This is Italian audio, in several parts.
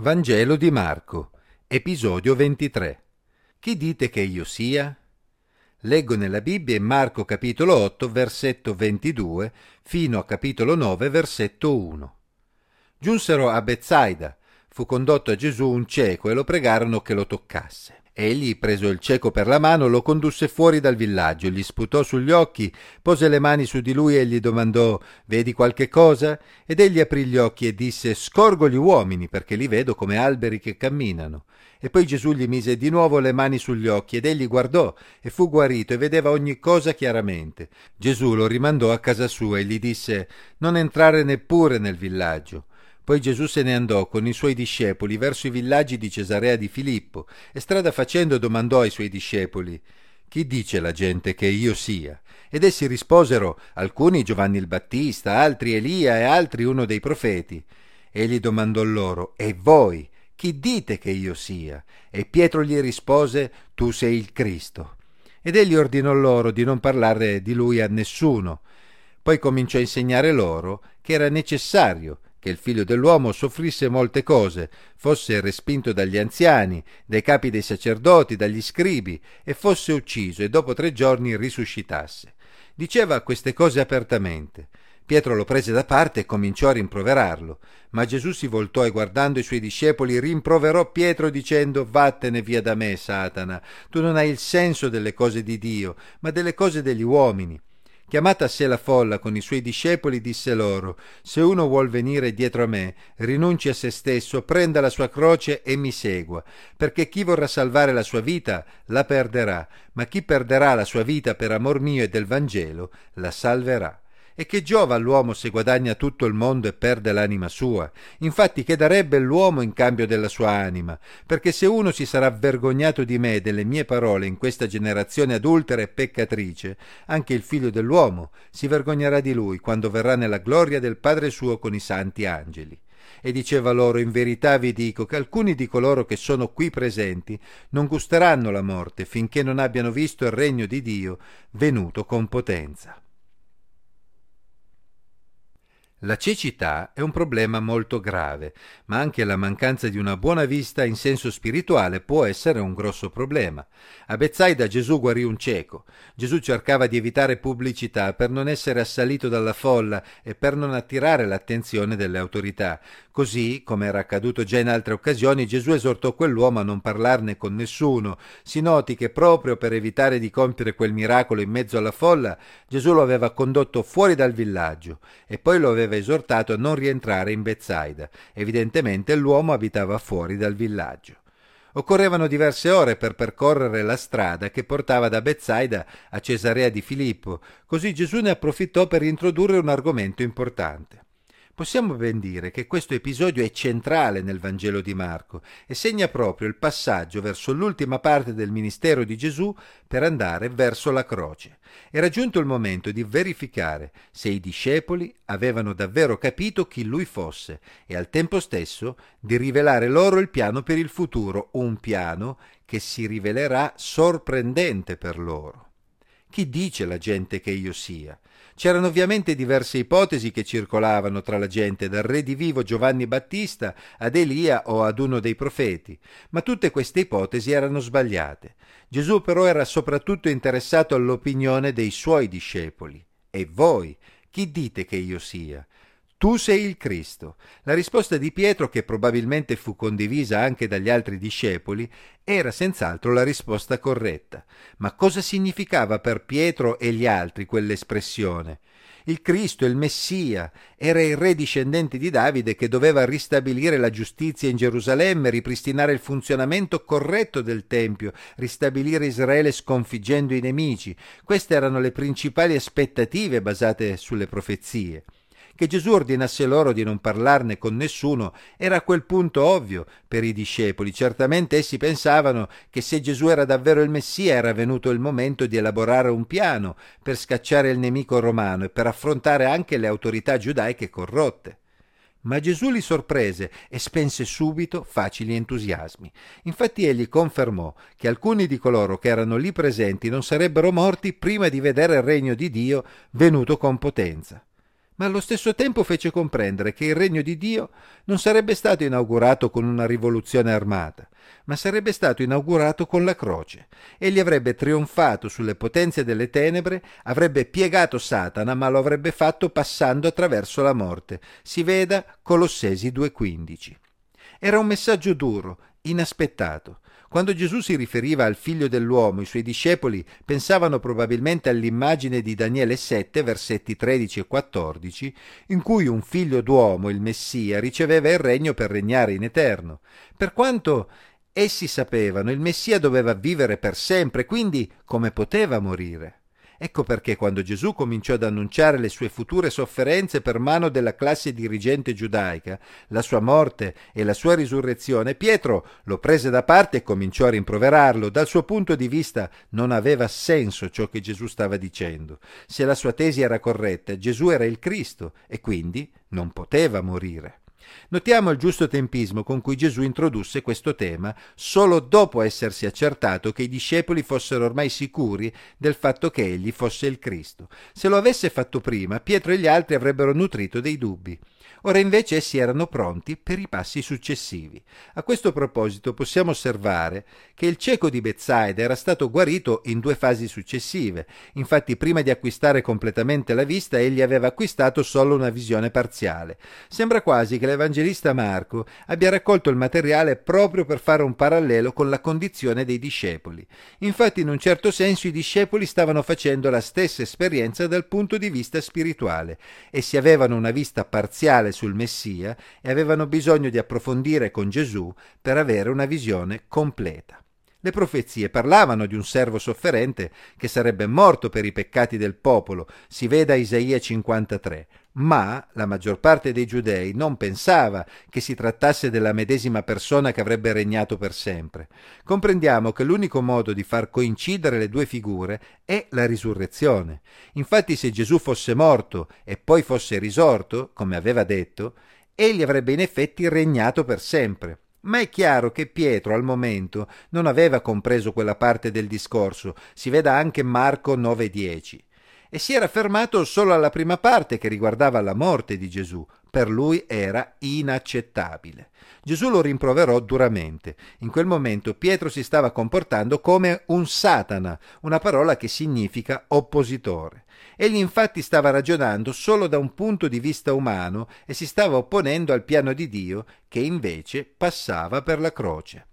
Vangelo di Marco, episodio 23. Chi dite che io sia? Leggo nella Bibbia Marco capitolo 8, versetto 22, fino a capitolo 9, versetto 1. Giunsero a Bezzaida. Fu condotto a Gesù un cieco e lo pregarono che lo toccasse. Egli, preso il cieco per la mano, lo condusse fuori dal villaggio, gli sputò sugli occhi, pose le mani su di lui e gli domandò Vedi qualche cosa? Ed egli aprì gli occhi e disse Scorgo gli uomini, perché li vedo come alberi che camminano. E poi Gesù gli mise di nuovo le mani sugli occhi ed egli guardò e fu guarito e vedeva ogni cosa chiaramente. Gesù lo rimandò a casa sua e gli disse Non entrare neppure nel villaggio. Poi Gesù se ne andò con i suoi discepoli verso i villaggi di Cesarea di Filippo e strada facendo domandò ai suoi discepoli Chi dice la gente che io sia? Ed essi risposero alcuni Giovanni il Battista, altri Elia e altri uno dei profeti. Egli domandò loro E voi? Chi dite che io sia? E Pietro gli rispose Tu sei il Cristo. Ed egli ordinò loro di non parlare di lui a nessuno. Poi cominciò a insegnare loro che era necessario che il figlio dell'uomo soffrisse molte cose, fosse respinto dagli anziani, dai capi dei sacerdoti, dagli scribi, e fosse ucciso e dopo tre giorni risuscitasse. Diceva queste cose apertamente. Pietro lo prese da parte e cominciò a rimproverarlo, ma Gesù si voltò e guardando i suoi discepoli rimproverò Pietro dicendo Vattene via da me, Satana, tu non hai il senso delle cose di Dio, ma delle cose degli uomini. Chiamata a sé la folla con i suoi discepoli, disse loro: Se uno vuol venire dietro a me, rinunci a se stesso, prenda la sua croce e mi segua, perché chi vorrà salvare la sua vita la perderà, ma chi perderà la sua vita per amor mio e del Vangelo la salverà. E che giova all'uomo se guadagna tutto il mondo e perde l'anima sua? Infatti che darebbe l'uomo in cambio della sua anima? Perché se uno si sarà vergognato di me e delle mie parole in questa generazione adultera e peccatrice, anche il figlio dell'uomo si vergognerà di lui quando verrà nella gloria del Padre suo con i santi angeli e diceva loro in verità vi dico che alcuni di coloro che sono qui presenti non gusteranno la morte finché non abbiano visto il regno di Dio venuto con potenza. La cecità è un problema molto grave, ma anche la mancanza di una buona vista in senso spirituale può essere un grosso problema. A Bezzaida Gesù guarì un cieco. Gesù cercava di evitare pubblicità per non essere assalito dalla folla e per non attirare l'attenzione delle autorità. Così, come era accaduto già in altre occasioni, Gesù esortò quell'uomo a non parlarne con nessuno. Si noti che proprio per evitare di compiere quel miracolo in mezzo alla folla, Gesù lo aveva condotto fuori dal villaggio e poi lo aveva esortato a non rientrare in Bezzaida. Evidentemente l'uomo abitava fuori dal villaggio. Occorrevano diverse ore per percorrere la strada che portava da Bezzaida a Cesarea di Filippo, così Gesù ne approfittò per introdurre un argomento importante. Possiamo ben dire che questo episodio è centrale nel Vangelo di Marco e segna proprio il passaggio verso l'ultima parte del ministero di Gesù per andare verso la croce. Era giunto il momento di verificare se i discepoli avevano davvero capito chi lui fosse e al tempo stesso di rivelare loro il piano per il futuro, un piano che si rivelerà sorprendente per loro. Chi dice la gente che io sia? C'erano ovviamente diverse ipotesi che circolavano tra la gente, dal re di vivo Giovanni Battista ad Elia o ad uno dei profeti, ma tutte queste ipotesi erano sbagliate. Gesù però era soprattutto interessato all'opinione dei suoi discepoli. E voi, chi dite che io sia? Tu sei il Cristo. La risposta di Pietro, che probabilmente fu condivisa anche dagli altri discepoli, era senz'altro la risposta corretta. Ma cosa significava per Pietro e gli altri quell'espressione? Il Cristo, il Messia, era il re discendente di Davide che doveva ristabilire la giustizia in Gerusalemme, ripristinare il funzionamento corretto del Tempio, ristabilire Israele sconfiggendo i nemici. Queste erano le principali aspettative basate sulle profezie. Che Gesù ordinasse loro di non parlarne con nessuno era a quel punto ovvio per i discepoli. Certamente essi pensavano che se Gesù era davvero il Messia era venuto il momento di elaborare un piano per scacciare il nemico romano e per affrontare anche le autorità giudaiche corrotte. Ma Gesù li sorprese e spense subito facili entusiasmi. Infatti egli confermò che alcuni di coloro che erano lì presenti non sarebbero morti prima di vedere il regno di Dio venuto con potenza. Ma allo stesso tempo fece comprendere che il regno di Dio non sarebbe stato inaugurato con una rivoluzione armata, ma sarebbe stato inaugurato con la croce. Egli avrebbe trionfato sulle potenze delle tenebre, avrebbe piegato Satana, ma lo avrebbe fatto passando attraverso la morte. Si veda Colossesi 2.15. Era un messaggio duro, inaspettato. Quando Gesù si riferiva al figlio dell'uomo, i suoi discepoli pensavano probabilmente all'immagine di Daniele 7, versetti 13 e 14, in cui un figlio d'uomo, il Messia, riceveva il regno per regnare in eterno. Per quanto essi sapevano, il Messia doveva vivere per sempre, quindi come poteva morire? Ecco perché quando Gesù cominciò ad annunciare le sue future sofferenze per mano della classe dirigente giudaica, la sua morte e la sua risurrezione, Pietro lo prese da parte e cominciò a rimproverarlo. Dal suo punto di vista non aveva senso ciò che Gesù stava dicendo. Se la sua tesi era corretta, Gesù era il Cristo e quindi non poteva morire. Notiamo il giusto tempismo con cui Gesù introdusse questo tema solo dopo essersi accertato che i discepoli fossero ormai sicuri del fatto che egli fosse il Cristo. Se lo avesse fatto prima, Pietro e gli altri avrebbero nutrito dei dubbi. Ora invece essi erano pronti per i passi successivi. A questo proposito possiamo osservare che il cieco di Bezzaida era stato guarito in due fasi successive. Infatti prima di acquistare completamente la vista egli aveva acquistato solo una visione parziale. Sembra quasi che l'Evangelista Marco abbia raccolto il materiale proprio per fare un parallelo con la condizione dei discepoli. Infatti in un certo senso i discepoli stavano facendo la stessa esperienza dal punto di vista spirituale. Essi avevano una vista parziale generale sul Messia e avevano bisogno di approfondire con Gesù per avere una visione completa. Le profezie parlavano di un servo sofferente che sarebbe morto per i peccati del popolo, si veda Isaia 53, ma la maggior parte dei giudei non pensava che si trattasse della medesima persona che avrebbe regnato per sempre. Comprendiamo che l'unico modo di far coincidere le due figure è la risurrezione. Infatti se Gesù fosse morto e poi fosse risorto, come aveva detto, egli avrebbe in effetti regnato per sempre. Ma è chiaro che Pietro al momento non aveva compreso quella parte del discorso, si veda anche Marco 9:10, e si era fermato solo alla prima parte che riguardava la morte di Gesù. Per lui era inaccettabile. Gesù lo rimproverò duramente. In quel momento Pietro si stava comportando come un Satana, una parola che significa oppositore. Egli infatti stava ragionando solo da un punto di vista umano e si stava opponendo al piano di Dio che invece passava per la croce.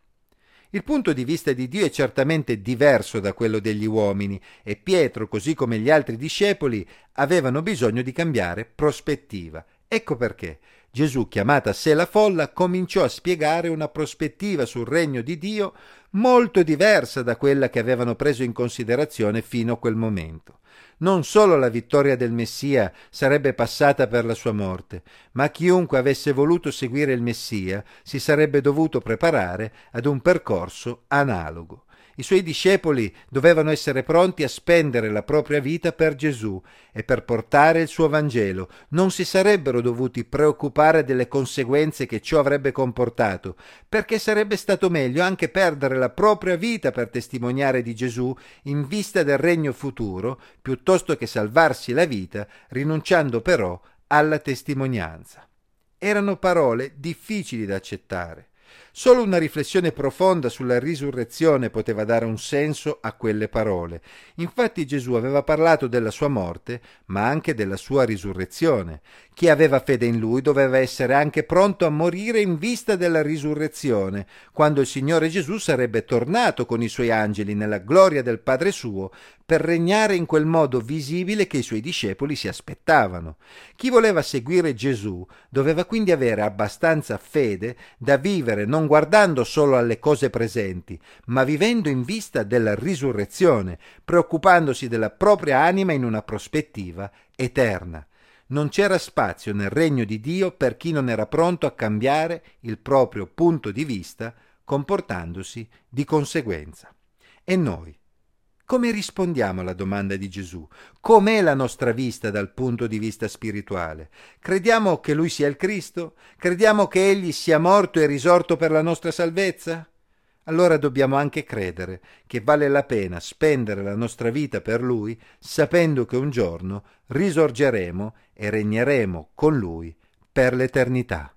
Il punto di vista di Dio è certamente diverso da quello degli uomini e Pietro, così come gli altri discepoli, avevano bisogno di cambiare prospettiva. Ecco perché Gesù, chiamata a sé la folla, cominciò a spiegare una prospettiva sul regno di Dio molto diversa da quella che avevano preso in considerazione fino a quel momento. Non solo la vittoria del Messia sarebbe passata per la sua morte, ma chiunque avesse voluto seguire il Messia si sarebbe dovuto preparare ad un percorso analogo. I suoi discepoli dovevano essere pronti a spendere la propria vita per Gesù e per portare il suo Vangelo. Non si sarebbero dovuti preoccupare delle conseguenze che ciò avrebbe comportato, perché sarebbe stato meglio anche perdere la propria vita per testimoniare di Gesù in vista del regno futuro, piuttosto che salvarsi la vita, rinunciando però alla testimonianza. Erano parole difficili da accettare. Solo una riflessione profonda sulla risurrezione poteva dare un senso a quelle parole. Infatti Gesù aveva parlato della sua morte, ma anche della sua risurrezione. Chi aveva fede in lui doveva essere anche pronto a morire in vista della risurrezione, quando il Signore Gesù sarebbe tornato con i suoi angeli nella gloria del Padre suo per regnare in quel modo visibile che i suoi discepoli si aspettavano. Chi voleva seguire Gesù doveva quindi avere abbastanza fede da vivere non guardando solo alle cose presenti, ma vivendo in vista della risurrezione, preoccupandosi della propria anima in una prospettiva eterna. Non c'era spazio nel regno di Dio per chi non era pronto a cambiare il proprio punto di vista, comportandosi di conseguenza. E noi? Come rispondiamo alla domanda di Gesù? Com'è la nostra vista dal punto di vista spirituale? Crediamo che Lui sia il Cristo? Crediamo che Egli sia morto e risorto per la nostra salvezza? allora dobbiamo anche credere che vale la pena spendere la nostra vita per Lui, sapendo che un giorno risorgeremo e regneremo con Lui per l'eternità.